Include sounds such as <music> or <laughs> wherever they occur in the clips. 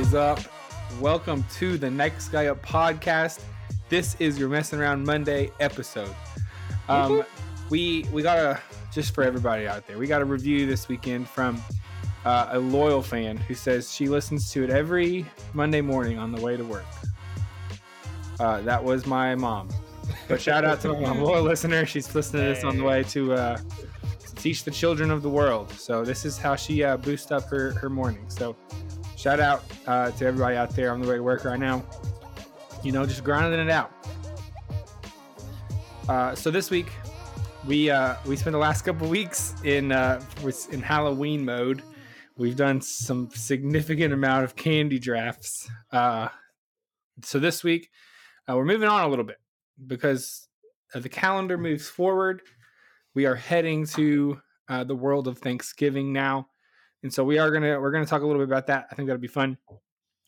is up? Welcome to the Next Guy Up podcast. This is your messing around Monday episode. Um, we we got a just for everybody out there. We got a review this weekend from uh, a loyal fan who says she listens to it every Monday morning on the way to work. Uh, that was my mom. But shout out to my loyal listener. She's listening to this on the way to uh, teach the children of the world. So this is how she uh, boosts up her, her morning. So shout out uh, to everybody out there on the way to work right now. You know, just grinding it out. Uh, so this week we uh, we spent the last couple weeks in uh, in Halloween mode. We've done some significant amount of candy drafts. Uh, so this week uh, we're moving on a little bit because uh, the calendar moves forward. We are heading to uh, the world of Thanksgiving now, and so we are gonna we're gonna talk a little bit about that. I think that'll be fun.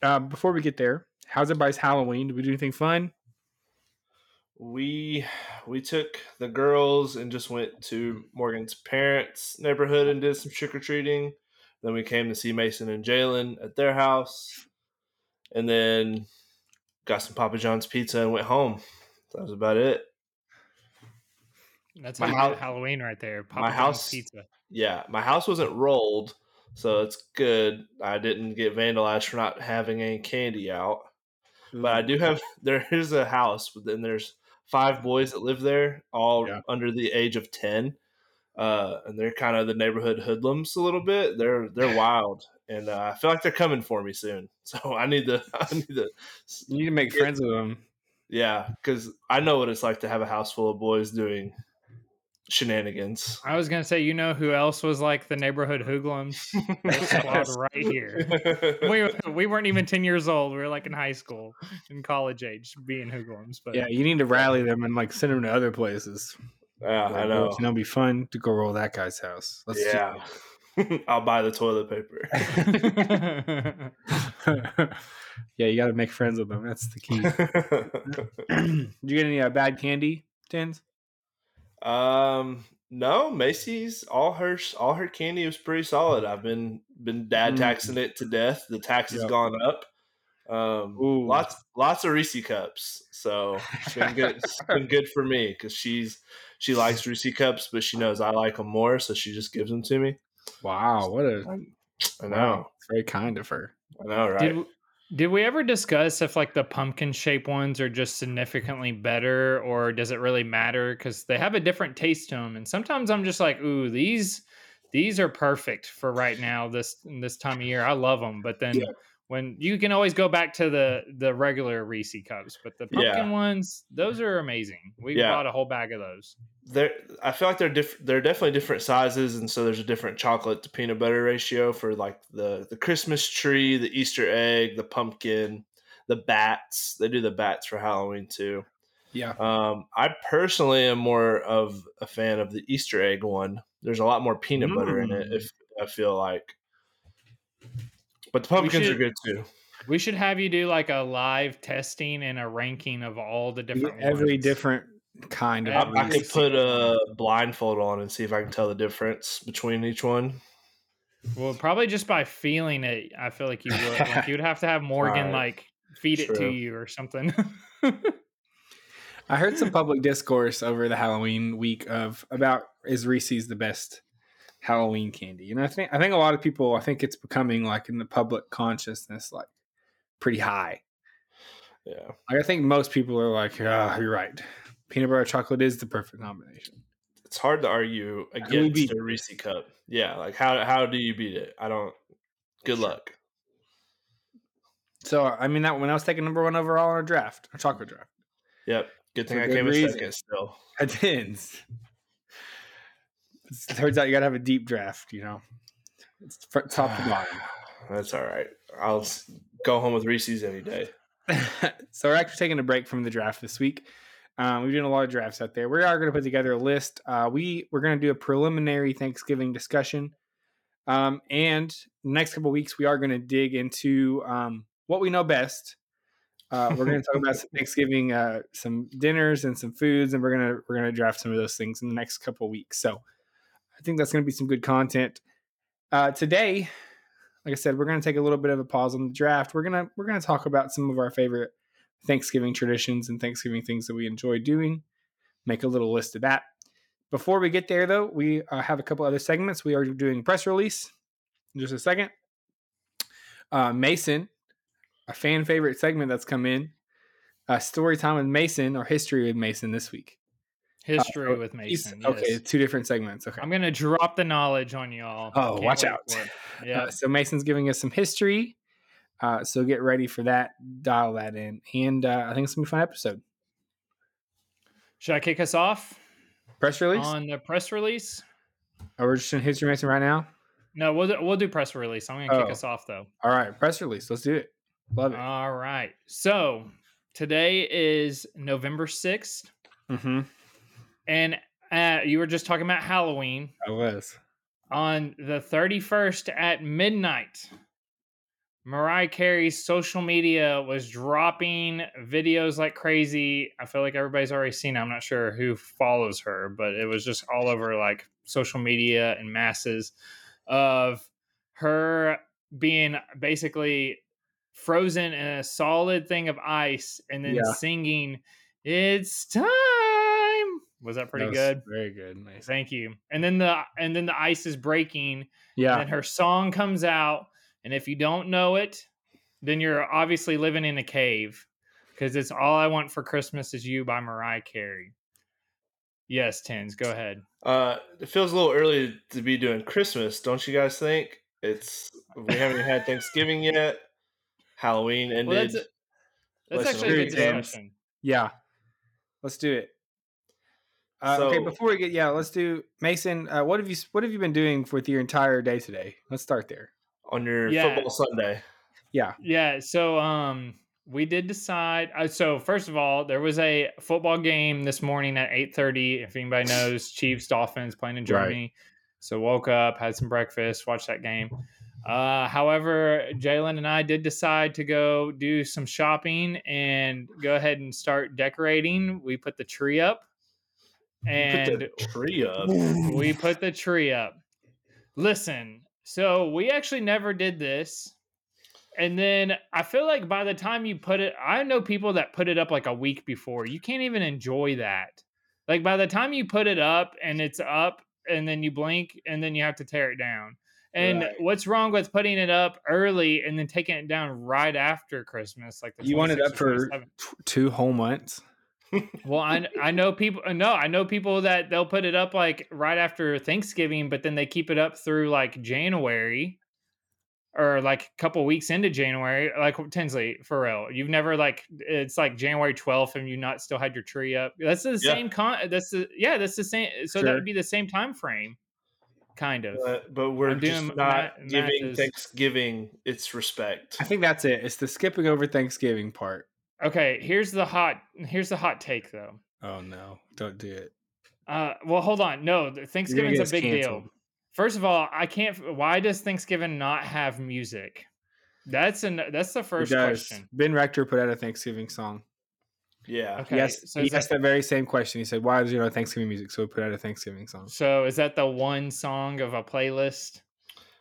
Uh, before we get there, how's everybody's Halloween? Did we do anything fun? we we took the girls and just went to Morgan's parents' neighborhood and did some trick or treating. Then we came to see Mason and Jalen at their house, and then got some Papa John's pizza and went home. That was about it. That's My my Halloween right there. Papa my John's house- pizza. Yeah, my house wasn't rolled, so it's good. I didn't get vandalized for not having any candy out. But I do have <laughs> there is a house, but then there's five boys that live there, all Yeah. under the age of ten, uh, and they're kind of the neighborhood hoodlums a little bit. They're they're <laughs> wild, and uh, I feel like they're coming for me soon. <laughs> So I need to I need to You need to make friends with them. yeah, because I know what it's like to have a house full of boys doing shenanigans. I was gonna say, you know who else was like the neighborhood hoodlums? This <laughs> squad right here. We, we weren't even ten years old. We were like in high school, in college age, being hoodlums. But Yeah, you need to rally them and like send them to other places. yeah, I know. You know, it'll be fun to go roll that guy's house. Let's Yeah, <laughs> I'll buy the toilet paper. <laughs> yeah, you got to make friends with them. That's the key. <clears throat> Did you get any uh, bad candy, Tins? Um, no, Macy's all her all her candy was pretty solid. I've been been dad Mm. taxing it to death. The tax has Yep. gone up. Um, Ooh. lots lots of Reese cups. So it's been good. it's <laughs> been good for me because she's she likes Reese cups, but she knows I like them more, so she just gives them to me. Wow, what a I know, It's very kind of her. I know, right? did did we ever discuss if like the pumpkin shaped ones are just significantly better, or does it really matter? Because they have a different taste to them, and sometimes I'm just like, ooh, these these are perfect for right now this this time of year. I love them, but then. Yeah. When you can always go back to the the regular Reese cups, but the pumpkin Yeah. ones, those are amazing. We Yeah. bought a whole bag of those. they're I feel like they're diff- they're definitely different sizes, and so there's a different chocolate to peanut butter ratio for like the the Christmas tree, the Easter egg, the pumpkin, the bats. They do the bats for Halloween too. Yeah. Um, I personally am more of a fan of the Easter egg one. There's a lot more peanut butter in it. Mm. If I feel like, but the pumpkins should- are good too. We should have you do like a live testing and a ranking of all the different Every ones. different kind of. I, I could Reese. put a blindfold on and see if I can tell the difference between each one. Well, probably just by feeling it, I feel like you would. Like you would have to have <laughs> Morgan Alright. like feed it to you or something. <laughs> I heard some public discourse over the Halloween week of about is Reese's the best Halloween candy, and I think I think a lot of people I think it's becoming like in the public consciousness like pretty high. Yeah. Like I think most people are like, ah, you're right. Peanut butter chocolate is the perfect combination. it's hard to argue against beat a Reese cup. Yeah, like how how do you beat it? I don't. Good luck. So I mean that when I was taking number one overall in a draft, a chocolate draft, Yep. Good thing I good came in reason. second still. I did. It turns out you gotta have a deep draft, you know. It's top to bottom. <sighs> That's all right. I'll go home with Reese's any day. <laughs> so we're actually taking a break from the draft this week. Um, we're doing a lot of drafts out there. We are going to put together a list. Uh, we we're going to do a preliminary Thanksgiving discussion, um, and next couple weeks we are going to dig into um, what we know best. Uh, we're going to talk about some <laughs> Thanksgiving, uh, some dinners and some foods, and we're gonna we're gonna draft some of those things in the next couple weeks. So I think that's going to be some good content. Uh, today, like I said, we're gonna take a little bit of a pause on the draft. We're gonna we're gonna talk about some of our favorite Thanksgiving traditions and Thanksgiving things that we enjoy doing. Make a little list of that. Before we get there, though, we uh, have a couple other segments. We are doing press release in just a second. Uh, Mason, a fan favorite segment that's come in. Uh, story time with Mason or history with Mason this week. History Uh, with Mason. Okay, yes. two different segments. Okay. I'm gonna drop the knowledge on y'all. Oh, Can't watch out. <laughs> Yeah. Uh, so Mason's giving us some history. Uh, so get ready for that. Dial that in, and uh, I think it's gonna be a fun episode. Should I kick us off Press release. on the press release? oh, we're just in history Mason right now. No, we'll do, we'll do press release. I'm gonna kick Oh. us off though. All right, press release. Let's do it. Love it. All right. So today is November sixth, mm-hmm. And uh, you were just talking about Halloween. I was. on the 31st at midnight, Mariah Carey's social media was dropping videos like crazy. I feel like everybody's already seen it. I'm not sure who follows her, but it was just all over like social media and masses of her being basically frozen in a solid thing of ice and then Yeah. singing, It's time. Was that pretty That was good? Very good. Mason. Thank you. And then the and then the ice is breaking, Yeah. and her song comes out. And if you don't know it, then you're obviously living in a cave because it's all I want for Christmas is you by Mariah Carey. Yes, Tins, go ahead. Uh, it feels a little early to be doing Christmas, don't you guys think? It's we haven't even had Thanksgiving yet. Halloween ended. Well, that's a- That's actually a good true, discussion. Yeah. Let's do it. Uh, okay, before we get yeah, let's do Mason. Uh, what have you what have you been doing with your entire day today? Let's start there. on your Yeah. football Sunday. Yeah. Yeah, so um we did decide uh, so first of all, there was a football game this morning at 8:30 if anybody knows Chiefs Dolphins playing in Right. Germany. So woke up, had some breakfast, watched that game. Uh, however, Jalen and I did decide to go do some shopping and go ahead and start decorating. We put the tree up, and Put the tree up. we put the tree up. Listen, so we actually never did this. And then I feel like by the time you put it, I know people that put it up like a week before. You can't even enjoy that. Like by the time you put it up and it's up and then you blink and then you have to tear it down. And Right. what's wrong with putting it up early and then taking it down right after Christmas? Like the You want it up for two whole months. Well, I I know people. Uh, no, I know people that they'll put it up like right after Thanksgiving, but then they keep it up through like January, or like a couple weeks into January. Like Tinsley, for real, you've never like it's like January twelfth, and you not still had your tree up. That's the Yeah. same con. That's the yeah. That's the same. So that would be the same time frame, kind of. But, but we're I'm doing just ma- not math giving is- Thanksgiving its respect. I think that's it. It's the skipping over Thanksgiving part. Okay, here's the hot. Here's the hot take though. Oh no, don't do it. Uh, well, hold on. No, Thanksgiving's a big canceled. deal. First of all, I can't. Why does Thanksgiving not have music? That's an. That's the first question. Ben Rector put out a Thanksgiving song. Yeah. Okay, yes, so he is asked that, that very same question. He said, "Why is there no Thanksgiving music?" So we put out a Thanksgiving song. so is that the one song of a playlist?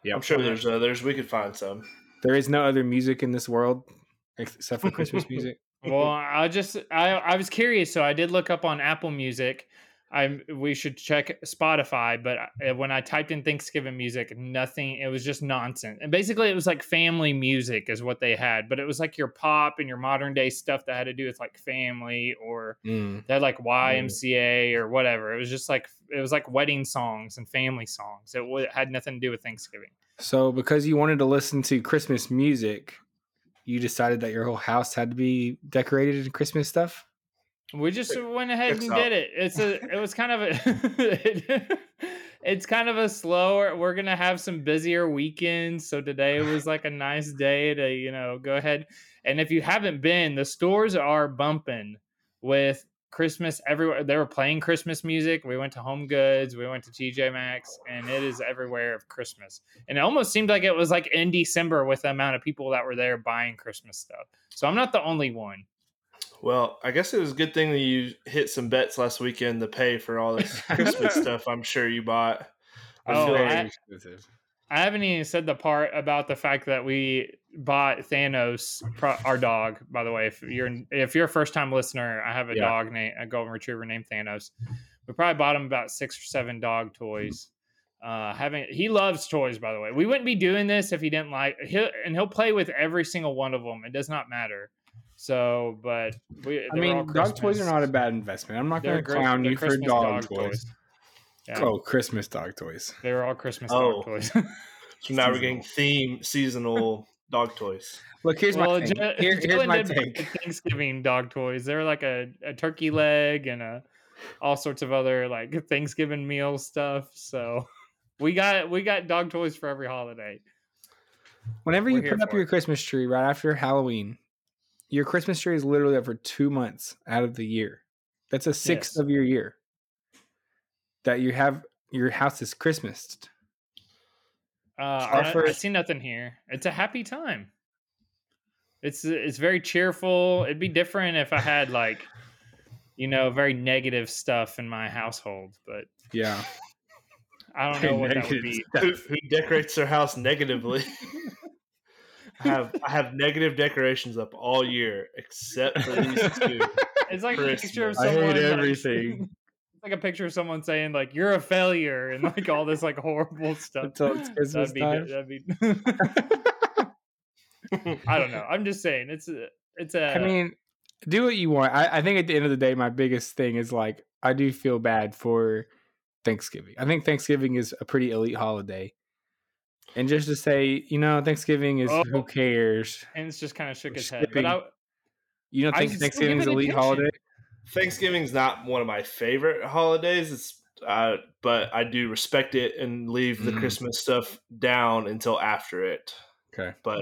Yeah, I'm sure there's others. We could find some. there is no other music in this world except for Christmas <laughs> music. Well, I just I I was curious, so I did look up on Apple Music. I'm we should check Spotify, but when I typed in Thanksgiving music, nothing. It was just nonsense, and basically it was like family music is what they had, but it was like your pop and your modern day stuff that had to do with like family or Mm. they had like YMCA or whatever. It was just like it was like wedding songs and family songs. It wa- had nothing to do with Thanksgiving. So, because you wanted to listen to Christmas music, you decided that your whole house had to be decorated in Christmas stuff. We just went ahead checks and out. did it. It's a it was kind of a <laughs> it's kind of a slower we're gonna have some busier weekends. So today <laughs> was like a nice day to, you know, go ahead. And if you haven't been, the stores are bumping with Christmas everywhere. They were playing Christmas music. We went to Home Goods, we went to TJ Maxx, and it is everywhere of Christmas. And it almost seemed like it was like in December with the amount of people that were there buying Christmas stuff. So I'm not the only one. Well, I guess it was a good thing that you hit some bets last weekend to pay for all this <laughs> Christmas stuff. I'm sure you bought. Oh, I- like Very expensive. I haven't even said the part about the fact that we bought Thanos, our dog. By the way, if you're if you're a first time listener, I have a Yeah. dog named a golden retriever named Thanos. We probably bought him about six or seven dog toys. Uh, having he loves toys, by the way. We wouldn't be doing this if he didn't like. He'll and he'll play with every single one of them. It does not matter. So, but we. I they were all mean, dog toys are not a bad investment. I'm not going to great- clown they're you for Christmas dog, toys. Yeah, Oh, Christmas dog toys. they were all Christmas Oh. dog toys. <laughs> So now we're getting <laughs> theme seasonal dog toys. Look, here's my thing. Je- Here- here's my take. Thanksgiving dog toys. They're like a, a turkey leg and a all sorts of other like Thanksgiving meal stuff. So we got we got dog toys for every holiday. Whenever We're you put up your it. Christmas tree right after Halloween, your Christmas tree is literally up for two months out of the year. That's a sixth Yes. of your year that you have your house is Christmased. Uh, Our I, I see nothing here. It's a happy time. It's it's very cheerful. It'd be different if I had like, you know, very negative stuff in my household, but Yeah. I don't know what that would be. Who, who decorates their house negatively? <laughs> I have I have negative decorations up all year except for these two. It's like a picture of Christmas. I someone. hate like- everything. It's like a picture of someone saying like you're a failure and like all this like horrible <laughs> stuff. Until it's Christmas That'd be, time. that'd be <laughs> I don't know. I'm just saying it's a it's a I mean, do what you want. I, I think at the end of the day, my biggest thing is like I do feel bad for Thanksgiving. I think Thanksgiving is a pretty elite holiday. And just to say, you know, Thanksgiving is Oh. who cares? and it's just kind of shook We're his head. But I, You don't think still give Thanksgiving is it elite attention. holiday? Thanksgiving's not one of my favorite holidays. It's uh, but I do respect it and leave the Mhm. Christmas stuff down until after it. Okay. But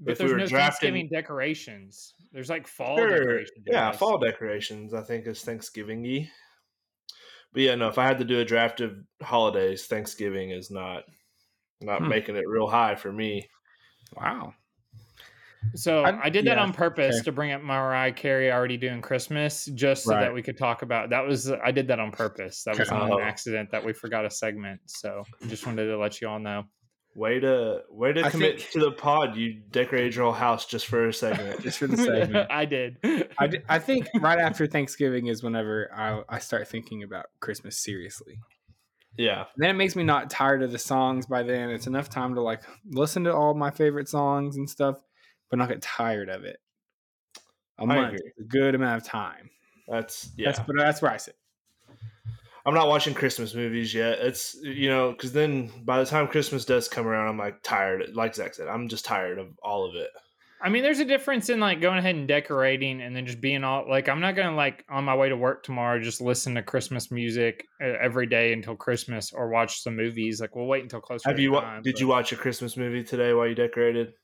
but If we there's were no drafting- Thanksgiving decorations. There's like fall Sure. decorations. Yeah, yes. fall decorations I think is Thanksgiving y. But yeah, no, if I had to do a draft of holidays, Thanksgiving is not not Hmm. making it real high for me. Wow. So I- I, did that yeah, on purpose okay. to bring up Mariah Carey already doing Christmas, just so Right. that we could talk about. That was I did that on purpose. That was not Oh. an accident that we forgot a segment. So just wanted to let you all know. Way to way to I commit think- to the pod. You decorated your whole house just for a segment. Just for the segment. <laughs> I did. I I think <laughs> right after Thanksgiving is whenever I, I start thinking about Christmas seriously. yeah. then it makes me not tired of the songs by then. It's enough time to like listen to all my favorite songs and stuff, but not get tired of it. A month agree. a good amount of time. That's yeah. That's but that's where I sit. I'm not watching Christmas movies yet. It's you know because then by the time Christmas does come around, I'm like tired. Like Zach said, I'm just tired of all of it. I mean, there's a difference in like going ahead and decorating and then just being all like, I'm not gonna like on my way to work tomorrow just listen to Christmas music uh, every day until Christmas or watch some movies. Like, we'll wait until closer. Have to you? wa- time, did but- you watch a Christmas movie today while you decorated?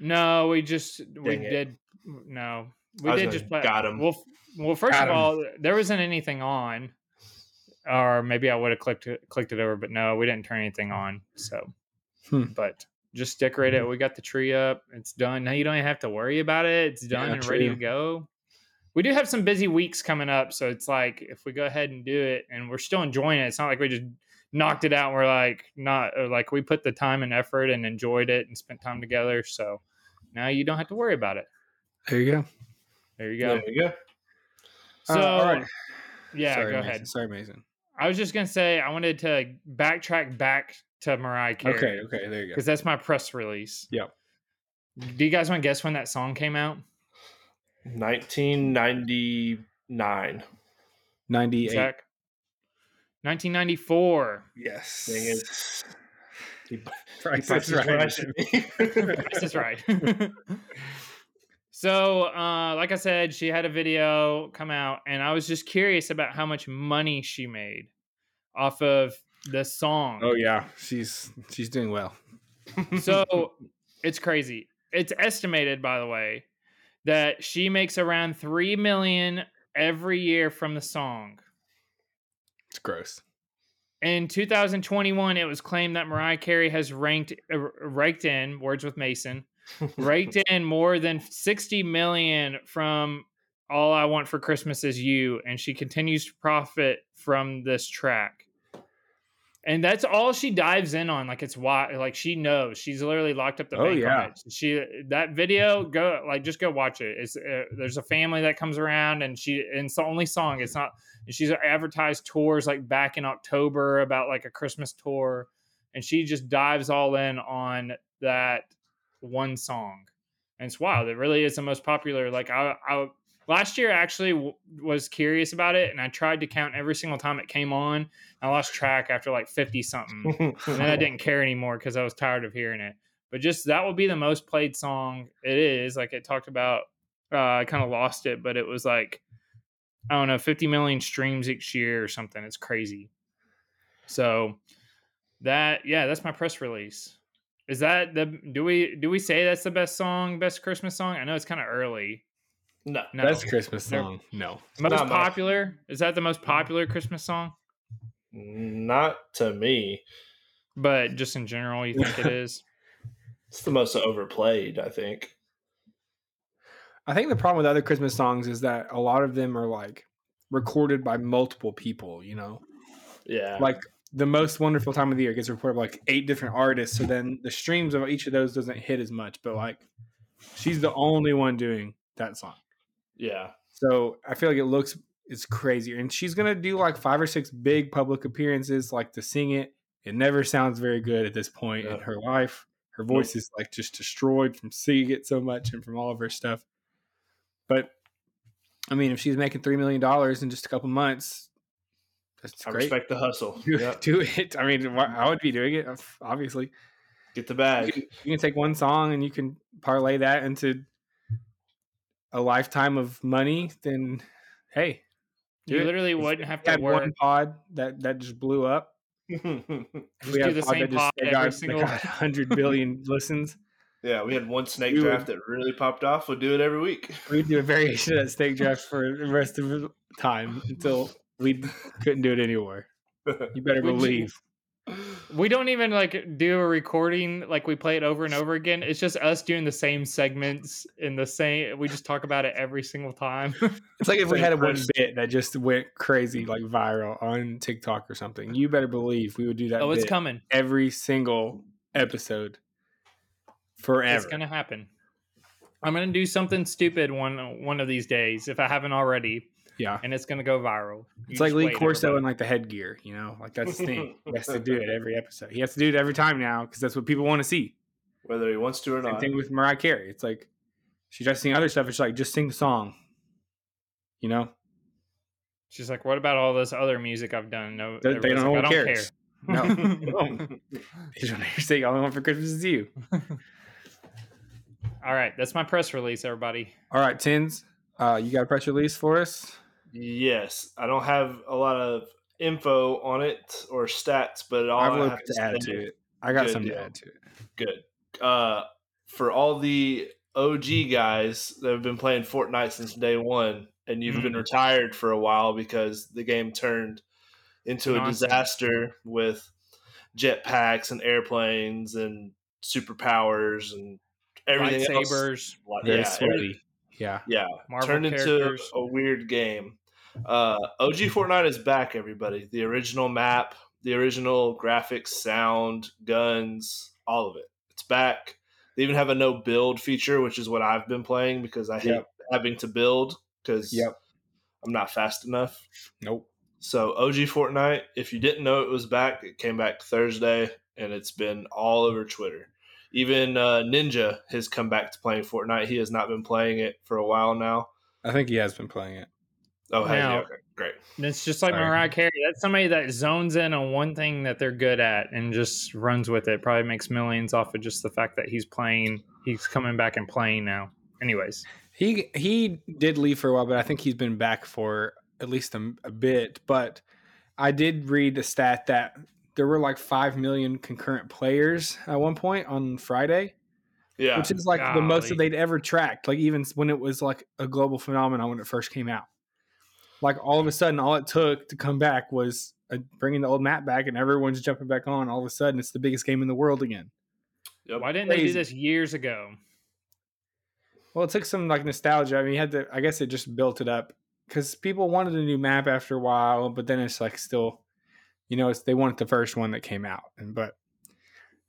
No, we just we it. did. No, we did just play. got him. Well, well, first Got of 'em. all, there wasn't anything on, or maybe I would have clicked it, clicked it over, but no, we didn't turn anything on. So, Hmm. but just decorate it. We got the tree up. It's done. Now you don't have to worry about it. It's done Yeah, and ready to go. We do have some busy weeks coming up, so it's like if we go ahead and do it, and we're still enjoying it. It's not like we just knocked it out. And we're like not like we put the time and effort and enjoyed it and spent time together. So now you don't have to worry about it. There you go. There you go. There you go. Uh, So all right. yeah, Sorry, go Mason. ahead. Sorry, Mason. I was just gonna say I wanted to backtrack back to Mariah Carey. Okay, okay, there you go. Because that's my press release. Yep. Do you guys want to guess when that song came out? 1999. 98. Zach? 1994. Yes. Dang it. <laughs> He- Price he <laughs> is right. right. This <laughs> is right. so, uh, like I said, she had a video come out, and I was just curious about how much money she made off of the song. Oh yeah, she's she's doing well. so it's crazy. It's estimated, by the way, that she makes around three million every year from the song. It's gross. In 2021, it was claimed that Mariah Carey has ranked uh, raked in words with Mason, raked <laughs> in more than 60 million from All I Want for Christmas Is You, and she continues to profit from this track. And that's all she dives in on. Like it's why, like she knows she's literally locked up the Oh, bank yeah. on it. She that video go like just go watch it. It's uh, there's a family that comes around and she and it's the only song. It's not. She's advertised tours like back in October about like a Christmas tour, and she just dives all in on that one song. And it's wild. It really is the most popular. Like I, I last year I actually w- was curious about it, and I tried to count every single time it came on. I lost track after like fifty something, and then I <laughs> didn't care anymore because I was tired of hearing it. But just that will be the most played song. It is like it talked about. Uh, I kind of lost it, but it was like I don't know, fifty million streams each year or something. It's crazy. So that yeah, that's my press release. Is that the do we do we say that's the best song, best Christmas song? I know it's kind of early. No. No, Best Christmas song. No. most not much. popular. Is that the most popular Christmas song? Not to me. But just in general, you think it <laughs> is? It's the most overplayed, I think. I think the problem with other Christmas songs is that a lot of them are like recorded by multiple people, you know? Yeah. Like the most wonderful time of the year gets recorded by like eight different artists. So then the streams of each of those doesn't hit as much, but like she's the only one doing that song. Yeah. So I feel like it looks it's crazier. And she's gonna do like five or six big public appearances, like to sing it. It never sounds very good at this point in her life. Her voice is like just destroyed from singing it so much and from all of her stuff. But I mean, if she's making three million dollars in just a couple months, that's I great. respect the hustle. Do, Yeah. <laughs> do it. I mean, I would be doing it. Obviously, Get the you can, you can take one song and you can parlay that into a lifetime of money. Then, hey, You literally If wouldn't have to had work. one pod that that just blew up. Just we do had the pod same that just- pod that every got, single- got 100 billion listens. yeah, we had one snake We would- draft that really popped off. We'd do it every week. <laughs> We'd do a variation of that steak <laughs> draft for the rest of the time until we couldn't do it anymore. <laughs> You better believe. We don't even like do a recording like we play it over and over again. It's just us doing the same segments in the same. We just talk about it every single time. It's like if we had a one bit that just went crazy, like viral on TikTok or something. You better believe we would do that oh, it's bit coming. every single episode forever. It's gonna happen. I'm gonna do something stupid one one of these days if I haven't already, yeah. and it's gonna go viral. You It's like Lee Corso everybody. and like the headgear, you know, like that's the thing. He has to do it every <laughs> episode. He has to do it every time now because that's what people want to see. Whether he wants to or Same not. Same thing with Mariah Carey. It's like she tries to sing other stuff. It's like just sing the song, you know. She's like, "What about all this other music I've done?" No, They, they don't, like, know I who don't cares. <laughs> No, they don't. They don't say all I want for Christmas is you. <laughs> All right, that's my press release, everybody. All right, Tins, uh, you got a press release for us? Yes, I don't have a lot of info on it or stats, but all I've I have looked to add to it. I got Good something to add to it. Good. Uh, for all the OG guys that have been playing Fortnite since day one, and you've been Mhm. retired for a while because the game turned into a disaster with jetpacks and airplanes and superpowers and everything. Lightsabers, Like, Very yeah. Yeah. yeah, Marvel turned into a weird game. Uh, OG Fortnite is back, everybody. The original map, the original graphics, sound, guns, all of it. It's back. They even have a no build feature, which is what I've been playing because I hate Yep. having to build because Yep. I'm not fast enough. Nope. So OG Fortnite, if you didn't know it was back, it came back Thursday, and it's been all over Twitter. Even uh, Ninja has come back to playing Fortnite. He has not been playing it for a while now. I think he has been playing it. Oh, has he? Now- okay, great. And it's just like Sorry. Mariah Carey. That's somebody that zones in on one thing that they're good at and just runs with it. Probably makes millions off of just the fact that he's playing. He's coming back and playing now. Anyways, He he did leave for a while, but I think he's been back for at least a, a bit. But I did read a stat that there were like five million concurrent players at one point on Friday, Yeah, which is like the most that they'd ever tracked. Like even when it was like a global phenomenon when it first came out. Like all of a sudden, all it took to come back was uh, bringing the old map back, and everyone's jumping back on. All of a sudden, it's the biggest game in the world again. Yep. why didn't they do this years ago? Well, it took some like nostalgia. I mean, you had to. I guess it just built it up because people wanted a new map after a while, but then it's like still You know, it's they wanted the first one that came out, and but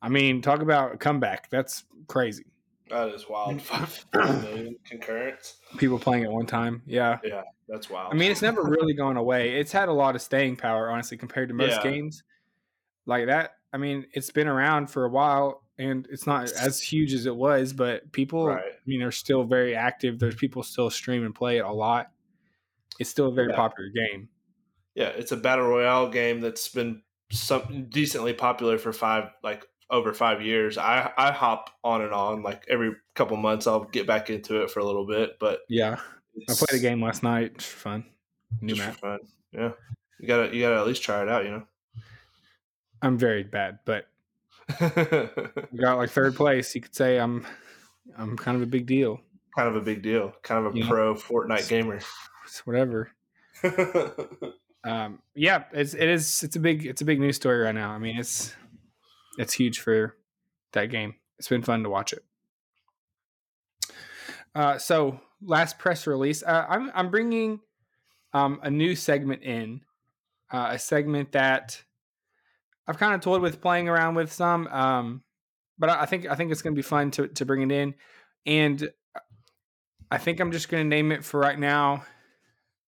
I mean, talk about a comeback. That's crazy. That is wild. Mm. Five <clears throat> million concurrents. People playing at one time. Yeah. Yeah, that's wild. I mean, it's never really gone away. It's had a lot of staying power, honestly, compared to most Yeah. games. Like that, I mean, it's been around for a while and it's not as huge as it was, but people, Right. I mean, are still very active. There's people still stream and play it a lot. It's still a very Yeah. popular game. yeah, it's a battle royale game that's been some decently popular for five like over five years. I I hop on and on like every couple months. I'll get back into it for a little bit, but Yeah. I played a game last night. It's fun. New map. fun. Yeah, you gotta you gotta at least try it out. You know, I'm very bad, but <laughs> know, got like third place. You could say I'm I'm kind of a big deal. kind of a big deal. Kind of a Yeah. pro Fortnite gamer. It's whatever. <laughs> um yeah it's it is it's a big it's a big news story right now i mean it's it's huge for that game. It's been fun to watch it. Uh so last press release uh, i'm i'm bringing um a new segment in uh, a segment that i've kind of toyed with playing around with some um but i think i think it's going to be fun to to bring it in. And i think i'm just going to name it for right now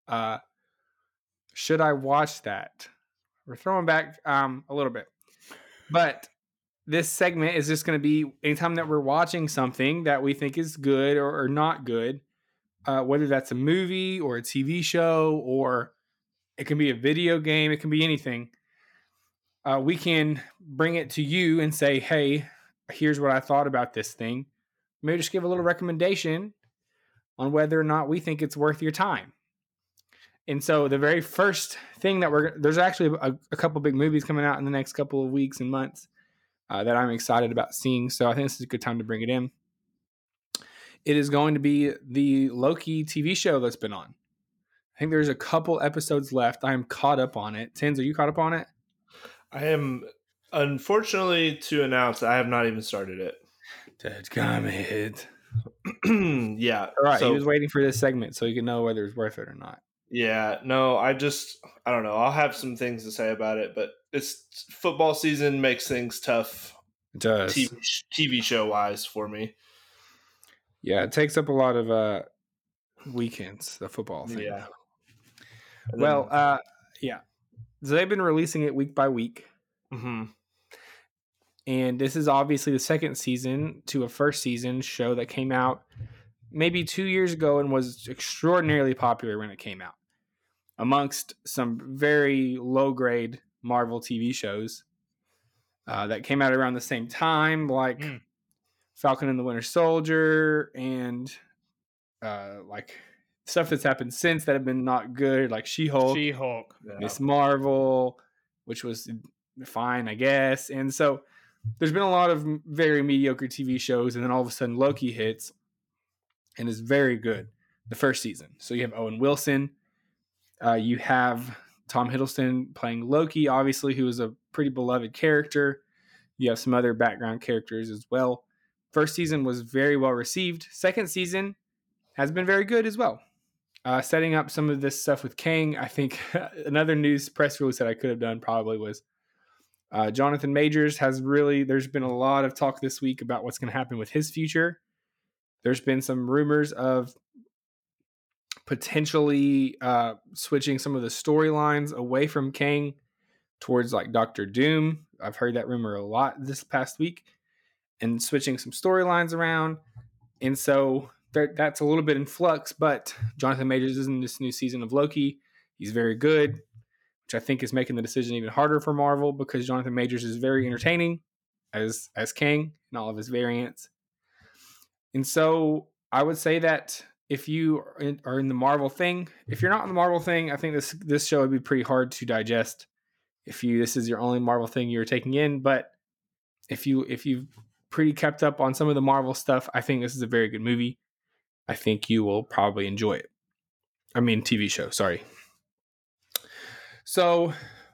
uh should I watch that? We're throwing back um, a little bit, but this segment is just going to be anytime that we're watching something that we think is good or, or not good, uh, whether that's a movie or a TV show or it can be a video game, it can be anything. Uh, we can bring it to you and say, "Hey, here's what I thought about this thing." Maybe just give a little recommendation on whether or not we think it's worth your time. And so the very first thing that we're there's actually a, a couple big movies coming out in the next couple of weeks and months uh, that I'm excited about seeing. So I think this is a good time to bring it in. It is going to be the Loki TV show that's been on. I think there's a couple episodes left. I am caught up on it. Tins, are you caught up on it? I am unfortunately to announce I have not even started it. Dadgummit. <clears throat> yeah. All right, so- he was waiting for this segment so he could know whether it's worth it or not. Yeah, no, I just I don't know. I'll have some things to say about it, but it's football season makes things tough It does. TV, TV show wise for me. Yeah, it takes up a lot of uh weekends, the football thing. Yeah. And Well, uh yeah. So they've been releasing it week by week. hmm And this is obviously the second season to a first season show that came out maybe two years ago and was extraordinarily popular when it came out amongst some very low grade Marvel TV shows uh, that came out around the same time, like Mm. Falcon and the Winter Soldier and uh, like stuff that's happened since that have been not good, like She Hulk. She Hulk. Miss Marvel, which was fine, I guess. And so there's been a lot of very mediocre TV shows, and then all of a sudden Loki hits and is very good the first season. So you have Owen Wilson, uh, you have Tom Hiddleston playing Loki, obviously, who is a pretty beloved character. You have some other background characters as well. First season was very well received. Second season has been very good as well uh, setting up some of this stuff with Kang. I think <laughs> another news press release that I could have done probably was uh, Jonathan Majors has really. There's been a lot of talk this week about what's going to happen with his future. There's been some rumors of potentially uh, switching some of the storylines away from Kang towards like Doctor Doom. I've heard that rumor a lot this past week, and switching some storylines around. And so that, that's a little bit in flux, but Jonathan Majors is in this new season of Loki. He's very good, which I think is making the decision even harder for Marvel because Jonathan Majors is very entertaining as as Kang and all of his variants. And so I would say that if you are in, the Marvel thing, if you're not in the Marvel thing, I think this this show would be pretty hard to digest. If you this is your only Marvel thing you're taking in, but if you if you've pretty kept up on some of the Marvel stuff, I think this is a very good movie. I think you will probably enjoy it. I mean, TV show, sorry. So,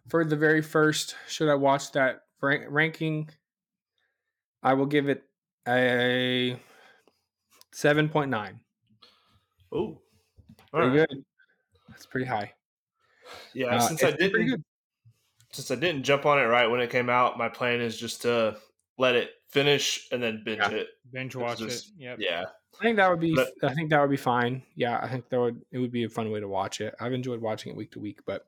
for the very first, should I watch that rank- ranking? I will give it a 7.9. Oh, Pretty right. good. That's pretty high. Yeah, Uh, since I it's been pretty didn't since I didn't jump on it right when it came out, my plan is just to let it finish and then binge Yeah. it. Binge watch just- it. Yep. Yeah. I think that would be. But- I think that would be fine. Yeah, I think that would. It would be a fun way to watch it. I've enjoyed watching it week to week, but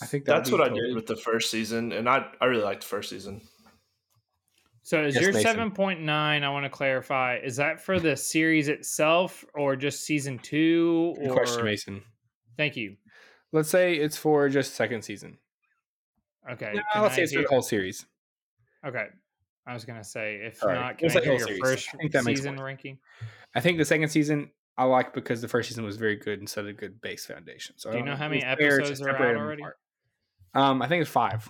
I think that That's what I did with the first season, and I I really liked the first season. So is Yes, your seven point nine? I want to clarify. Is that for the series itself, or just season two? Good question, Mason. thank you. Let's say it's for just second season. Okay. No, let's I say it's for the whole series. Okay. I was gonna say if All right, not, we'll can I say hear your series. first I think that season more ranking? I think the second season I like because the first season was very good and set a good base foundation. So I Do you don't know how many it's fair to episodes are out already? apart. Um, I think it's five.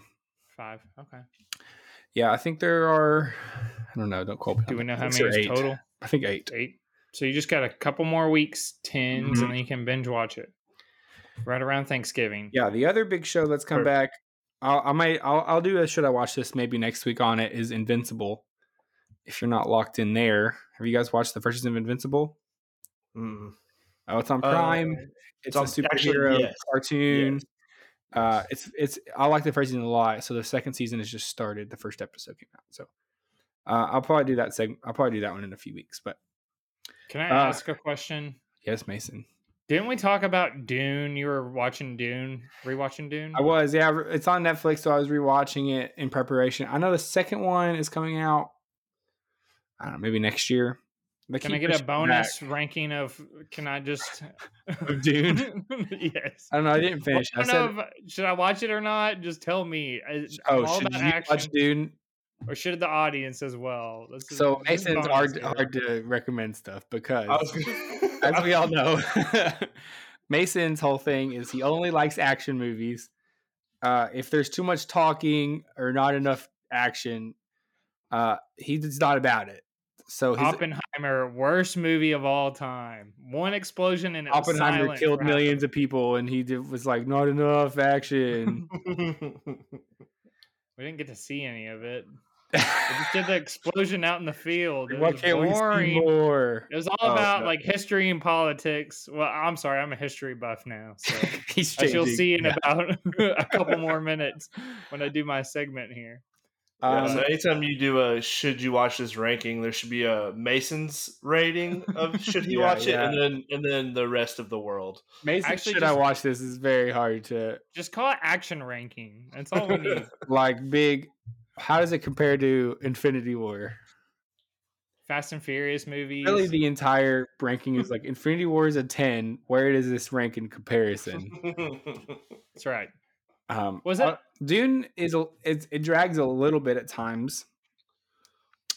Five. Okay. Yeah, I think there are. <sighs> I don't know. Don't quote me. Do we know how many or is eight. total? I think eight. Eight. So you just got a couple more weeks, Tins Mhm. and then you can binge watch it. Right around Thanksgiving. Yeah, the other big show that's come Perfect. back. I'll, I might. I'll, I'll do a. Should I watch this maybe next week on it? Is Invincible. If you're not locked in there, have you guys watched the first season of Invincible? Mm. Oh, it's on Uh, Prime. it's a on- superhero actually, yes. cartoon. Yes. Uh, it's it's. I like the season a lot. So the second season has just started. The first episode came out. So uh, I'll probably do that segment. I'll probably do that one in a few weeks. But Can I Uh, ask a question? yes, Mason. Didn't we talk about Dune? You were watching Dune, rewatching Dune. I was. Yeah, it's on Netflix. So I was rewatching it in preparation. I know the second one is coming out. I don't know, maybe next year. Can I get a bonus back. ranking of? Can I just <laughs> Of Dune? <laughs> yes. I don't know. I didn't Well, finish. I I don't said, know if, should I watch it or not? Just tell me. I, "Oh, all should you action, watch Dune?" or should the audience as well? This is- So Mason's hard here. hard to recommend stuff because, was <laughs> as we all know, Mason's whole thing is he only likes action movies. Uh, if there's too much talking or not enough action, uh, he's not about it. So his, Oppenheimer, worst movie of all time. One explosion and Oppenheimer killed millions of people, and he did, was like, "Not enough action." <laughs> We didn't get to see any of it. We just did the <laughs> explosion out in the field. It Why was can't we see more? It was all Oh, about no. like history and politics. Well, I'm sorry, I'm a history buff now, so <laughs> He's as you'll see in Yeah. about a couple more minutes when I do my segment here. Yeah, Um, so anytime you do a should you watch this ranking, there should be a Mason's rating of <laughs> should he Yeah, watch yeah. it, and then and then the rest of the world. Mason, Actually, should I watch this? Is very hard to Just call it action ranking. That's all we need. <laughs> like big. How does it compare to Infinity War? Fast and Furious movies. Really, the entire ranking is like <laughs> Infinity War is a ten. Where does this rank in comparison? That's right. Um, Was uh, it- Dune is a, it, it drags a little bit at times.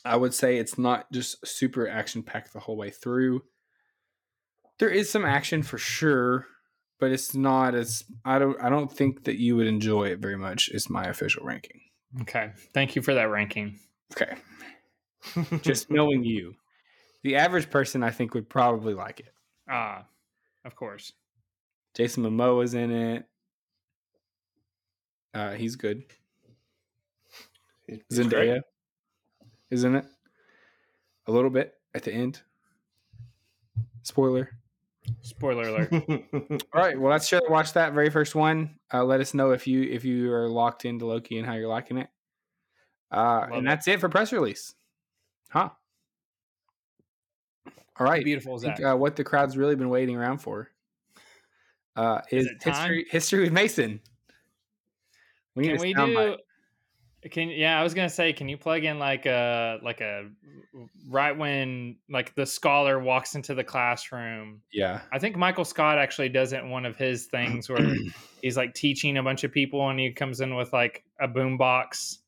I would say it's not just super action packed the whole way through. There is some action for sure, but it's not as I don't I don't think that you would enjoy it very much. Is my official ranking. Okay. Thank you for that ranking. Okay, <laughs> just knowing you, the average person I think would probably like it. Ah, of course. Jason Momoa is in it. Uh, he's good. He's great. Zendaya, isn't it? A little bit at the end. Spoiler. Spoiler <laughs> alert. All right. Well, let's sure watch that very first one. Uh, let us know if you if you are locked into Loki and how you're liking it. Uh, Love and it. that's it for press release. Huh. All right. Beautiful is I think, uh, what the crowd's really been waiting around for uh, is, it time? history history with Mason. We Can we do? Can yeah, I was gonna say, can you plug in like a like a right when like the scholar walks into the classroom? Yeah. I think Michael Scott actually does it in one of his things where <clears throat> he's like teaching a bunch of people and he comes in with like a boom box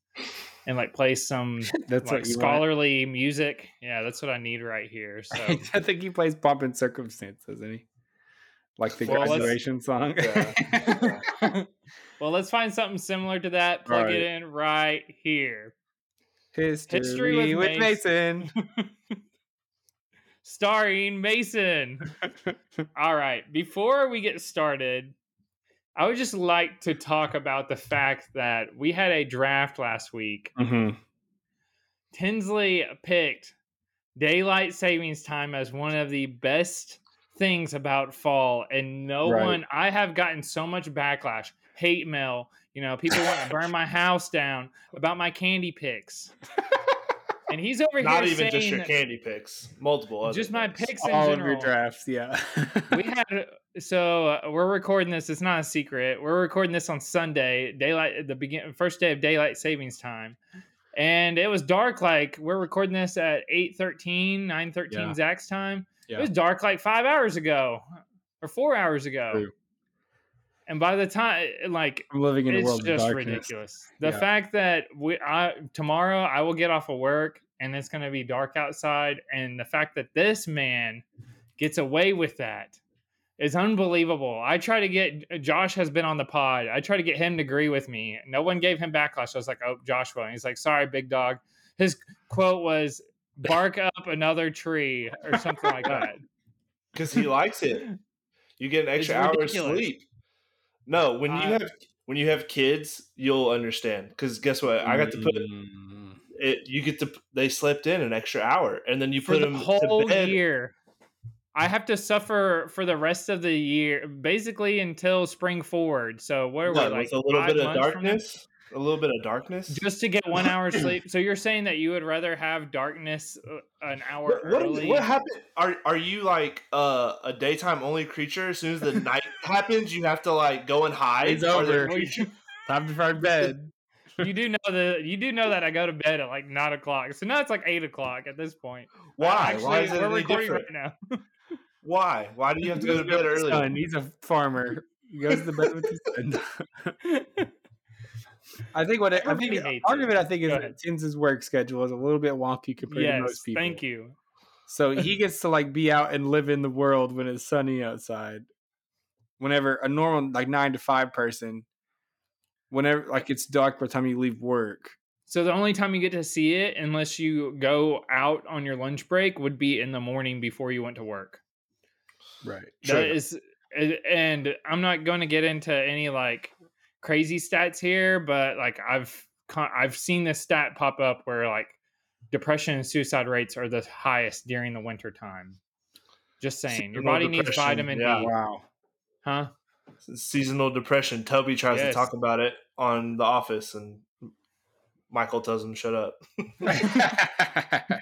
and like plays some <laughs> That's like you want. scholarly music. Yeah, that's what I need right here. So <laughs> I think he plays Pomp and Circumstance, doesn't he? Like the Well, graduation song. <laughs> Yeah. well, let's find something similar to that. Plug Alright. it in right here. History, History with, with Mason. <laughs> Starring Mason. <laughs> All right. Before we get started, I would just like to talk about the fact that we had a draft last week. Mhm. Tinsley picked daylight savings time as one of the best things about fall, and no Right. one. I have gotten so much backlash, hate mail, You know, people want to burn my house down about my candy picks. And he's over here. Not here even just your candy picks, multiple other just my things. picks in All of your drafts, yeah. we <laughs> had so uh, we're recording this. It's not a secret. We're recording this on Sunday, daylight the begin first day of daylight savings time, and it was dark. Like we're recording this at 8:13, 9:13 Yeah. Zach's time. Yeah. It was dark like five hours ago or four hours ago. True. And by the time, eh, like I'm living in a world of just darkness. ridiculous. The Yeah. fact that we I tomorrow I will get off of work and it's going to be dark outside and the fact that this man gets away with that is unbelievable. I try to get eh, Josh has been on the pod. I try to get him to agree with me. No one gave him backlash. I was like, "Oh, Joshua." And he's like, "Sorry, big dog." His quote was bark up another tree or something like <laughs> that. because he likes it. You get an extra hour of sleep. No, when you I- have when you have kids, you'll understand. Because guess what? I got to put Mm. it. You get to they slept in an extra hour, and then you for put the them whole to bed. year. I have to suffer for the rest of the year, basically until spring forward. So what are What, we like? a little bit of months from darkness. A little bit of darkness. just to get one hour <clears throat> sleep. So you're saying that you would rather have darkness uh, an hour What, what, is- early? what happened? Are are you like uh, a daytime only creature? As soon as the <laughs> night happens, you have to like go and hide. It's Are there over. <laughs> Time to find bed. you do know that you do know that I go to bed at like nine o'clock. So now it's like eight o'clock at this point. Why? Actually, Why is it we're recording different? right now. <laughs> Why? Why do you have to go to bed early? Son, he's a farmer. He goes to bed with his son. I think what it, I think part of it I think is that. Work schedule is a little bit wonky compared to most people. thank you. So he <laughs> gets to like be out and live in the world when it's sunny outside. Whenever a normal like nine to five person, whenever like it's dark by the time you leave work. So the only time you get to see it, unless you go out on your lunch break, would be in the morning before you went to work. Right. That is, and I'm not going to get into any like crazy stats here, but like I've con- I've seen this stat pop up where like depression and suicide rates are the highest during the winter time. Just saying, your Seasonal body needs vitamin yeah. D, Wow. huh? seasonal depression. Toby tries Yes. to talk about it on The Office, and Michael tells him shut up. <laughs>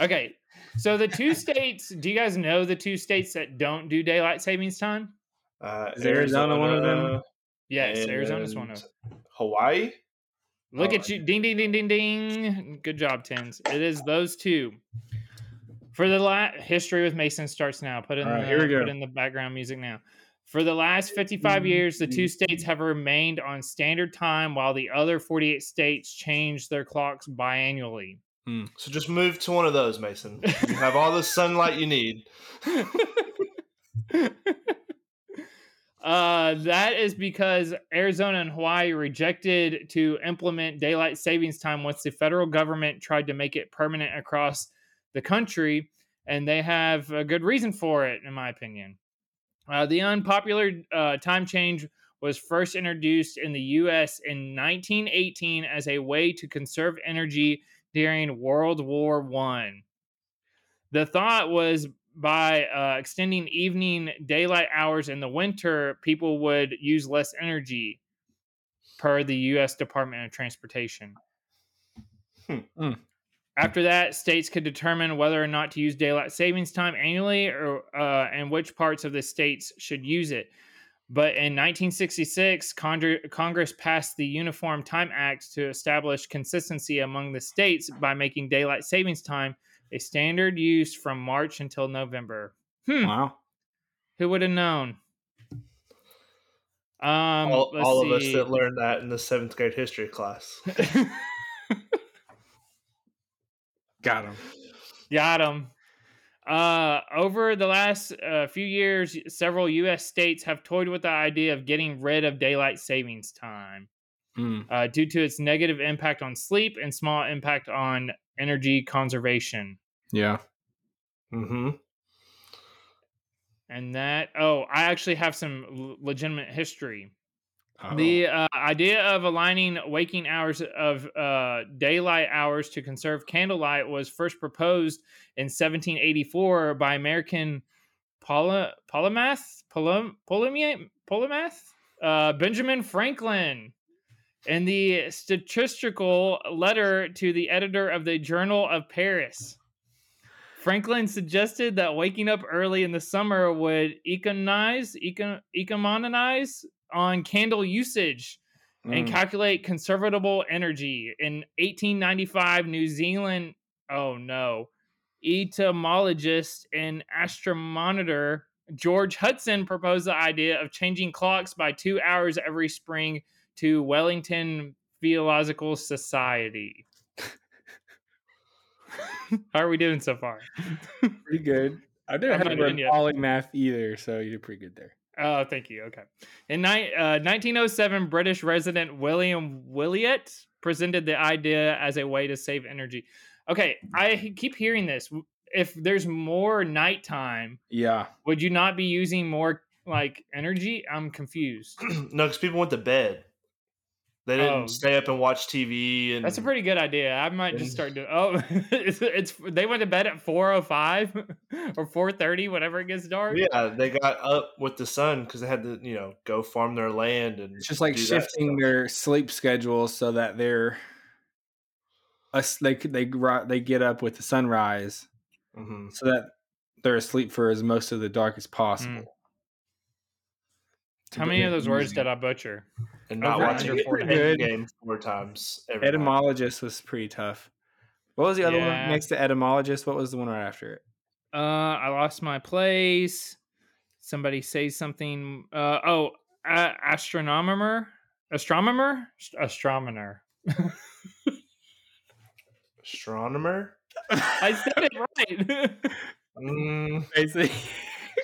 Okay, so the two <laughs> states. Do you guys know the two states that don't do daylight savings time? Uh, Is Arizona one of them? Yes, Arizona's one of. and Hawaii. Look Oh, at you. Ding, ding, ding, ding, ding. Good job, Tins. It is those two. For the last history with Mason starts now. Put in right, the, here we go. put in the background music now. For the last 55 mm-hmm, years, the two mm-hmm. states have remained on standard time while the other 48 states change their clocks biannually. Hmm, so just move to one of those, Mason. You have all the sunlight you need. <laughs> uh, that is because Arizona and Hawaii rejected to implement daylight savings time once the federal government tried to make it permanent across the country, and they have a good reason for it, in my opinion. Uh, the unpopular uh, time change was first introduced in the U.S. in 1918 as a way to conserve energy during World War One. The thought was by uh, extending evening daylight hours in the winter, people would use less energy, per the U.S. Department of Transportation. Hmm. Hmm. After that, states could determine whether or not to use daylight savings time annually, or uh, and which parts of the states should use it. But in 1966, Congre- Congress passed the Uniform Time Act to establish consistency among the states by making daylight savings time a standard use from March until November. Hmm, Wow. who would have known? Um, all all of us that learned that in the seventh grade history class. <laughs> Got him. Got him. Uh, over the last uh, few years, several U.S. states have toyed with the idea of getting rid of daylight savings time Mm. uh, due to its negative impact on sleep and small impact on energy conservation. Yeah. Mm-hmm. And that, oh, I actually have some legitimate history. Uh-oh. The uh, idea of aligning waking hours of uh, daylight hours to conserve candlelight was first proposed in 1784 by American poly- polymath, polym- polymath, polymath uh, Benjamin Franklin in the statistical letter to the editor of the Journal of Paris. Franklin suggested that waking up early in the summer would economize, econ, economize on candle usage and Mm. calculate conservable energy. In 1895, New Zealand, oh no, entomologist and astronomer George Hudson proposed the idea of changing clocks by two hours every spring to Wellington Theological Society. How are we doing so far? pretty good. I didn't have not to done yet. polymath either, so you did pretty good there. Oh, thank you. Okay. In ni- uh, 1907, British resident William Willett presented the idea as a way to save energy. Okay, I keep hearing this. If there's more nighttime, Yeah. would you not be using more like energy? I'm confused. <clears throat> no, because people went to bed. They didn't Oh. stay up and watch TV. And That's a pretty good idea. I might just start doing. Oh, <laughs> it's, it's they went to bed at 4:05 <laughs> or 4:30, whenever it gets dark. yeah. They got up with the sun because they had to, you know, go farm their land and It's just like shifting their sleep schedule so that they're us they they they get up with the sunrise Mhm. so that they're asleep for as most of the dark as possible. How many of those words did I butcher? and not Over watching under the 40. Good. game four times every night. Etymologist was pretty tough. What was the other Yeah. one next to etymologist? What was the one right after it? Uh, I lost my place. Somebody say something. Uh, oh, uh, astronomer, astronomer, Ast- astronomer. Astronomer. <laughs> I said it right. Mm, <laughs> Basically,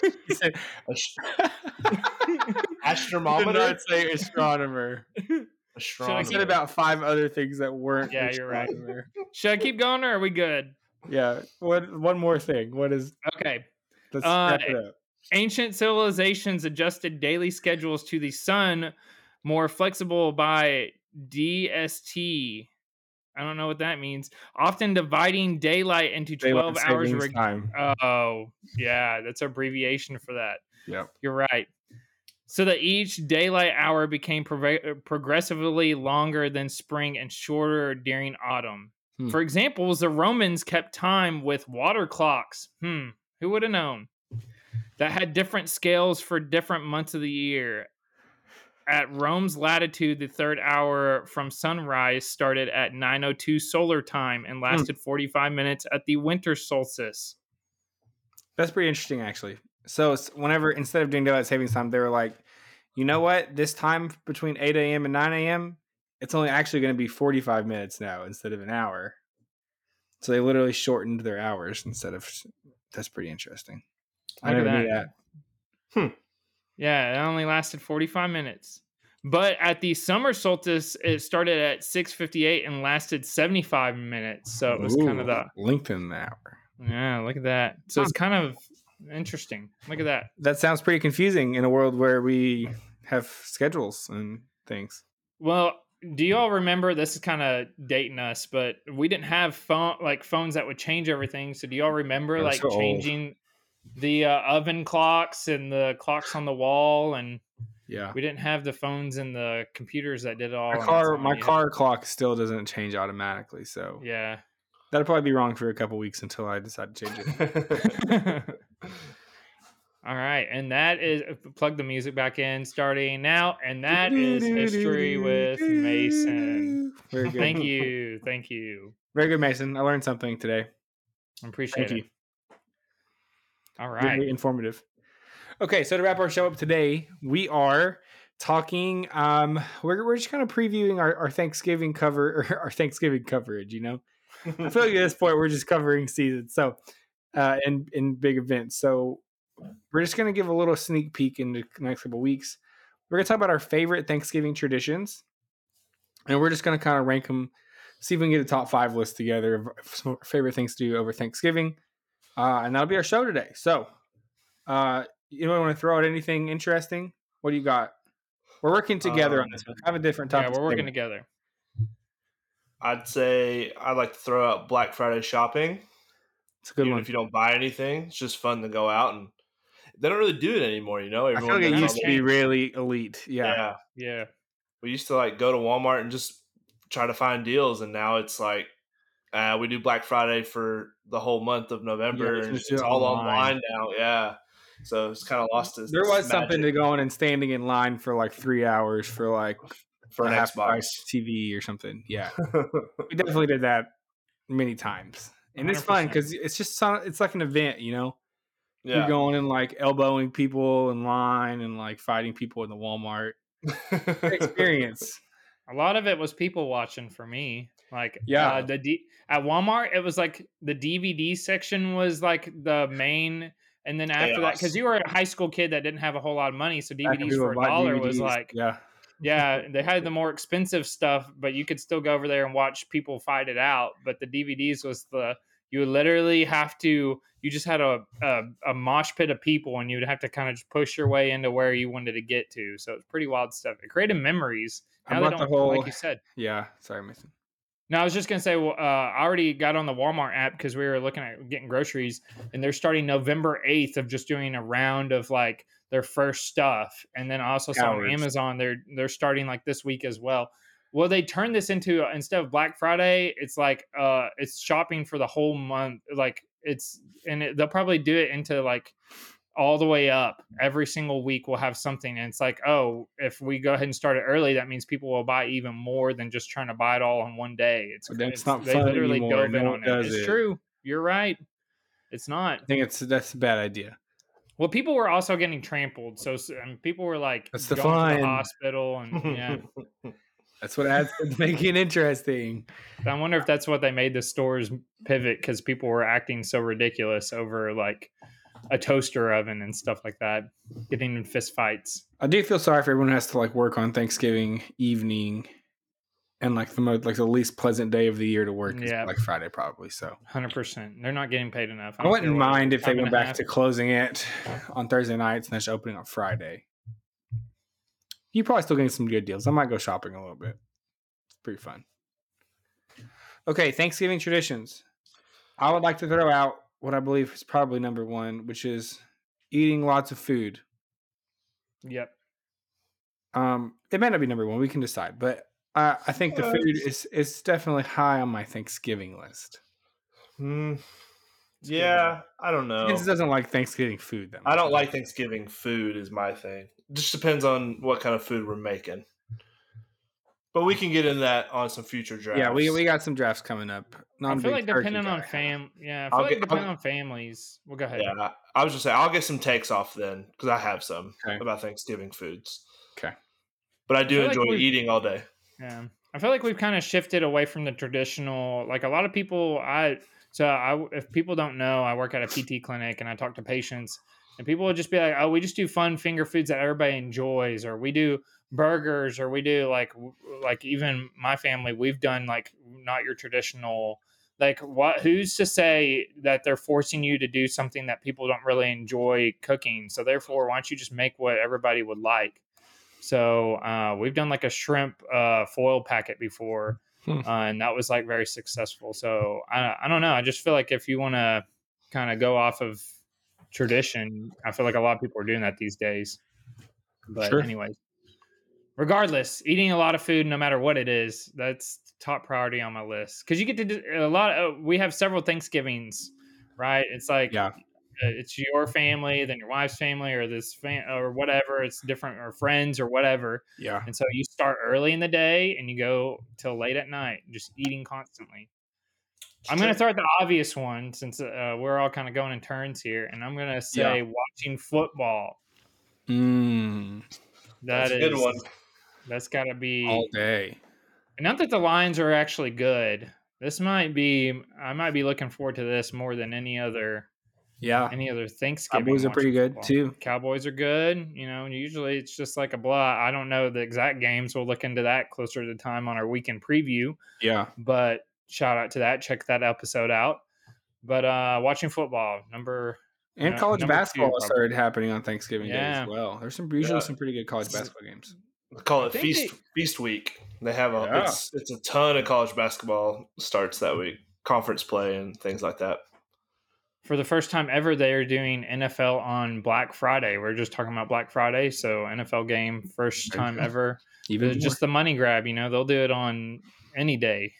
<laughs> he said ast- <laughs> did astronomer. not say astronomer. I said about five other things that weren't. Yeah, you're right. <laughs> Should I keep going or are we good? Yeah. What? One more thing. What is? Okay. Let's Uh, wrap it up. Ancient civilizations adjusted daily schedules to the sun more flexible by DST. I don't know what that means. Often dividing daylight into 12 Daylight hours. reg- time. oh, yeah, that's abbreviation for that. Yep. You're right. So that each daylight hour became prove- progressively longer than spring and shorter during autumn. Hmm. For example, the Romans kept time with water clocks. Hmm, who would have known? That had different scales for different months of the year. At Rome's latitude, the third hour from sunrise started at 9:02 solar time and hmm. lasted 45 minutes at the winter solstice. That's pretty interesting, actually. So whenever instead of doing daylight savings time, they were like, you know what? This time between eight a.m. and nine a.m. It's only actually going to be forty-five minutes now instead of an hour. So they literally shortened their hours instead of. That's pretty interesting. I Look at never knew that. that. Hmm. Yeah, it only lasted 45 minutes. But at the summer solstice, it started at 6:58 and lasted 75 minutes. So it was kind of Ooh, the lengthen the hour. yeah. Look at that. So it's kind of interesting. Look at that. That sounds pretty confusing in a world where we have schedules and things. Well, do you all remember? This is kind of dating us, but we didn't have phone like phones that would change everything. So do y'all remember I'm like so old. The uh, oven clocks and the clocks on the wall and Yeah. we didn't have the phones and the computers that did it all. My car, my yet. car clock still doesn't change automatically, so Yeah. that'll probably be wrong for a couple weeks until I decide to change it. <laughs> All right, and that is uh, plug the music back in starting now, and that is history with Mason. Very good. Thank you, thank you. Very good, Mason. I learned something today. I appreciate Thank it. you. All Very informative. Okay, so to wrap our show up today, we are talking. Um, we're we're just kind of previewing our, our Thanksgiving cover or <laughs> our Thanksgiving coverage. You know, I feel like at this point we're just covering seasons. So, uh, and in big events. So we're just gonna give a little sneak peek into the next couple weeks. We're gonna talk about our favorite Thanksgiving traditions, and we're just gonna kind of rank them, see if we can get a top five list together of some favorite things to do over Thanksgiving, uh, and that'll be our show today. So, uh, you want to throw out anything interesting? What do you got? We're working together on Um, this one. I have a different topic. yeah, we're working together. I'd say I'd like to throw out Black Friday shopping. It's a good Even one. if you don't buy anything, it's just fun to go out and they don't really do it anymore. You know, I feel like it used to be really elite. Yeah. yeah. Yeah. We used to like go to Walmart and just try to find deals, and now it's like uh, we do Black Friday for the whole month of November, you and it's all online. online now. Yeah, so it's kind of lost its. There was its something to magic going and standing in line for like three hours for like for an half Xbox. price TV or something. Yeah, we <laughs> definitely did that many times, and it's fun because it's just so- it's like an event, you know. yeah, You're going and like elbowing people in line and like fighting people in the Walmart <laughs> experience. A lot of it was people watching for me. Like Yeah. uh, the D- at Walmart, it was like the DVD section was like the main, and then after that, because you were a high school kid that didn't have a whole lot of money, so DVDs for a dollar was like yeah, yeah, <laughs> they had the more expensive stuff, but you could still go over there and watch people fight it out. But the DVDs was the you would literally have to you just had a a, a mosh pit of people, and you would have to kind of just push your way into where you wanted to get to. So it's pretty wild stuff. It created memories. I Now they bought the whole- like you said. yeah. Sorry, Mason. No, I was just gonna say, well, uh, I already got on the Walmart app because we were looking at getting groceries, and they're starting November eighth of just doing a round of like their first stuff, and then I also saw on Amazon they're they're starting like this week as well. Well, they turned this into uh, instead of Black Friday, it's like uh, it's shopping for the whole month. Like it's and it, they'll probably do it into like all the way up every single week we'll have something and it's like oh if we go ahead and start it early that means people will buy even more than just trying to buy it all in one day it's, But it's not they fun literally anymore. dove in No on it it's it. true you're right it's not I think it's that's a bad idea. well people were also getting trampled so and people were like That's the going to the hospital and yeah <laughs> That's what adds to making it interesting. i wonder if that's what they made the stores pivot because people were acting so ridiculous over like a toaster oven and stuff like that getting in fist fights I do feel sorry for everyone who has to like work on Thanksgiving evening, and like the most like the least pleasant day of the year to work is Yeah. like Friday probably. So Hundred percent. They're not getting paid enough. I don't wouldn't mind if they went back to closing it on Thursday nights and then just opening on Friday. You probably still getting some good deals. I might go shopping a little bit. It's pretty fun. Okay, Thanksgiving traditions. I would like to throw out what I believe is probably number one, which is eating lots of food. Yep. Um, it may not be number one. We can decide, but I, I think the food is is definitely high on my Thanksgiving list. Hmm. Yeah, I don't know. Doesn't like Thanksgiving food that much. I don't like Thanksgiving food is my thing. Just depends on what kind of food we're making. But we can get into that on some future drafts. Yeah, we we got some drafts coming up. Not I a feel big like turkey depending on fam, yeah, I feel I'll like get- I'll depending on families. Well, go ahead. Yeah, I, I was just saying I'll get some takes off then because I have some Okay. about Thanksgiving foods. Okay. But I do feel like enjoy we've- eating all day. Yeah. I feel like we've kind of shifted away from the traditional. Like a lot of people, I so I if people don't know, I work at a PT clinic and I talk to patients, and people will just be like, "Oh, we just do fun finger foods that everybody enjoys, or we do burgers, or we do like like even my family, we've done like not your traditional." Like what? Who's to say that they're forcing you to do something that people don't really enjoy cooking? So therefore, why don't you just make what everybody would like? So uh, we've done like a shrimp uh, foil packet before, Hmm. uh, and that was like very successful. So I, I don't know. I just feel like if you want to kind of go off of tradition, I feel like a lot of people are doing that these days. But Sure. anyways, regardless, eating a lot of food, no matter what it is, that's top priority on my list because you get to do a lot. Of, we have several Thanksgivings, right? It's like Yeah. uh, it's your family, then your wife's family, or this fam- or whatever. It's different, or friends, or whatever. Yeah. And so you start early in the day and you go till late at night, just eating constantly. I'm going to start the obvious one since uh, we're all kind of going in turns here, and I'm going to say watching football. Mm, That That's a good one. That's got to be. all day. Not that the Lions are actually good. This might be. I might be looking forward to this more than any other Yeah. any other Thanksgiving. Cowboys are pretty good football. too. Cowboys are good. You know, usually it's just like a blah. I don't know the exact games. We'll look into that closer to the time on our weekend preview. Yeah. But shout out to that. Check that episode out. But uh watching football, number And No, college two, basketball probably. started happening on Thanksgiving Day as well. There's some usually Yeah. some pretty good college basketball games. They call it think feast they- feast week. They have a Yeah. it's it's a ton of college basketball starts that week, conference play and things like that. for the first time ever, they are doing NFL on Black Friday. We're just talking about Black Friday, so NFL game first time ever. Even just the money grab, you know. They'll do it on any day.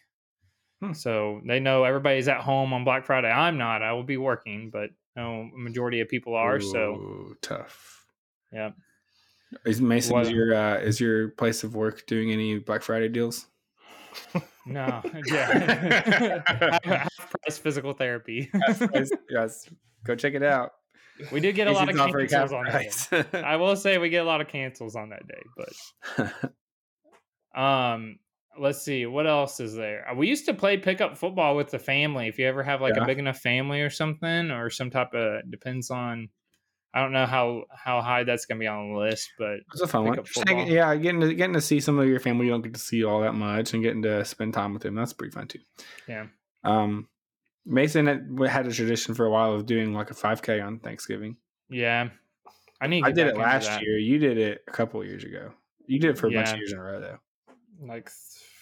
Hmm. So they know everybody's at home on Black Friday. I'm not. I will be working, but no, majority of people are. So tough. Yeah. Is Mason is What- your uh, is your place of work doing any Black Friday deals? <laughs> no, <laughs> <laughs> yeah, half, half price physical therapy. yes, yes. Go check it out. we do get a lot of cancels on that. price. I will say we get a lot of cancels on that day, but um let's see what else is there Uh, we used to play pickup football with the family if you ever have like Yeah. a big enough family or something or some type of depends on i don't know how how high that's gonna be on the list but It's a fun one. up hang- yeah, getting to getting to see some of your family you don't get to see all that much, and getting to spend time with them. That's pretty fun too. Yeah. Um, Mason had, had a tradition for a while of doing like a 5K on Thanksgiving. yeah i need to I did it last year. You did it a couple of years ago. You did it for a bunch of years in a row though. like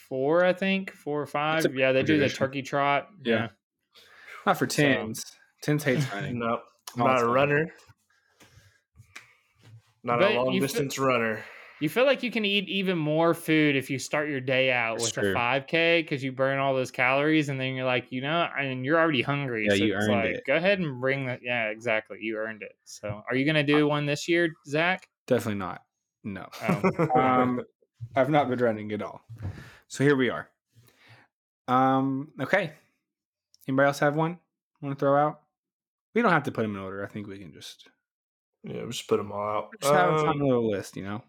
four i think four or five yeah they do the turkey trot Yeah. yeah Not for So- Tins. Tins hates running. <laughs> No, Oh, not a fine. runner. Not But a long you fe- distance runner. You feel like you can eat even more food if you start your day out That's with true. a 5K because you burn all those calories, and then you're like, you know, I and you're already hungry. Yeah, so you it's earned like, it. Go ahead and bring that. Yeah, exactly. You earned it. So, are you gonna do one this year, Zach? Definitely not. No. Oh, <laughs> <laughs> um, I've not been running at all. So here we are. Um, okay. Anybody else have one? Want to throw out? We don't have to put them in order. I think we can just yeah, we just put them all out. just have a Um, fun little list. You know.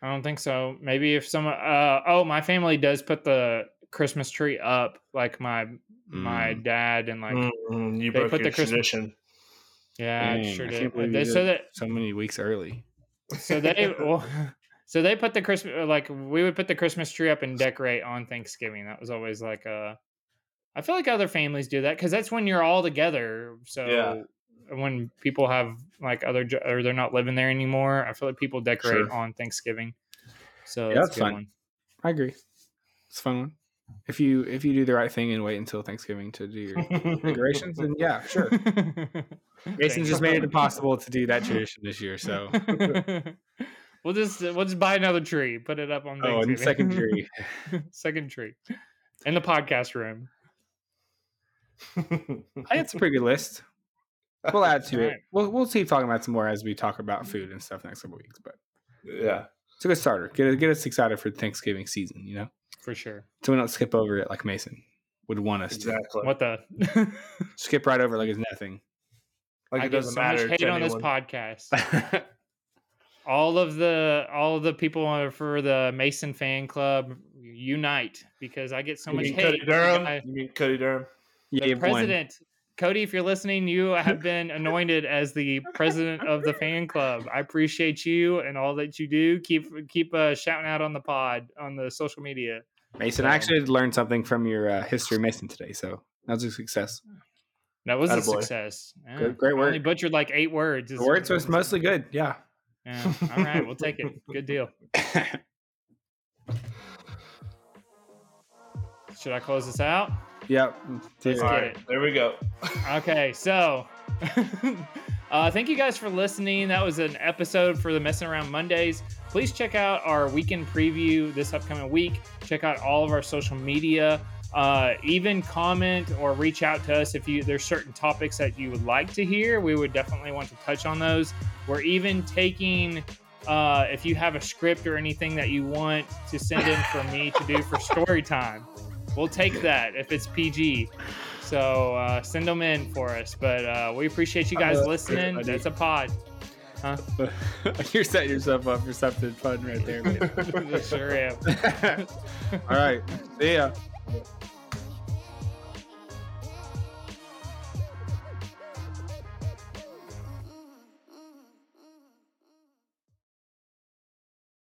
I don't think so. Maybe if someone. Uh, oh, my family does put the Christmas tree up. Like my my Mm. dad and like mm, you they broke put the Christmas- tradition. yeah, I Dang, sure I did. They, you so that so many weeks early. So they <laughs> well, <laughs> so they put the Christmas like we would put the Christmas tree up and decorate on Thanksgiving. That was always like a. I feel like other families do that because that's when you're all together. So Yeah. When people have like other jo- or they're not living there anymore, I feel like people decorate Sure. on Thanksgiving. So Yeah, that's, that's a good fun. one. I agree. It's a fun one. If you if you do the right thing and wait until Thanksgiving to do your decorations, then yeah, sure. <laughs> Mason just made it impossible to do that tradition this year. So <laughs> we'll just we'll just buy another tree, put it up on. oh, and second tree. <laughs> second tree, in the podcast room. I think it's a pretty good list. We'll add to it. We'll we'll keep talking about some more as we talk about food and stuff next couple weeks. But yeah. it's a good starter. Get get us excited for Thanksgiving season. You know, For sure. so we don't skip over it like Mason would want us Exactly. What the? <laughs> Skip right over like it's nothing. Like I it doesn't so matter. much to hate on this podcast. <laughs> all of the all of the people for the Mason fan club unite because I get so You much mean hate. Cody Durham? guy- You mean Cody Durham? yeah, the you've president. Cody, if you're listening, you have been <laughs> anointed as the president of the fan club. I appreciate you and all that you do. Keep keep uh, shouting out on the pod on the social media. Mason, I actually learned something from your uh, history of Mason today, so that was a success. That was a success. Yeah. Good- great I Only butchered like eight words. The words was mostly good. Yeah. Yeah. All right, we'll take it. Good deal. <laughs> Should I close this out? Yep. Let's All get right, it. there we go. Okay, so <laughs> uh, thank you guys for listening. That was an episode for the Messing Around Mondays. Please check out our weekend preview this upcoming week. Check out all of our social media. Uh, even comment or reach out to us if you there's certain topics that you would like to hear. We would definitely want to touch on those. We're even taking uh, if you have a script or anything that you want to send in for me to do for story time. We'll take that if it's PG. So uh, send them in for us. But uh, we appreciate you guys Uh, listening. That's a pod. Huh? <laughs> You're setting yourself up for something fun right there. man. <laughs> sure am. <laughs> All right. See ya.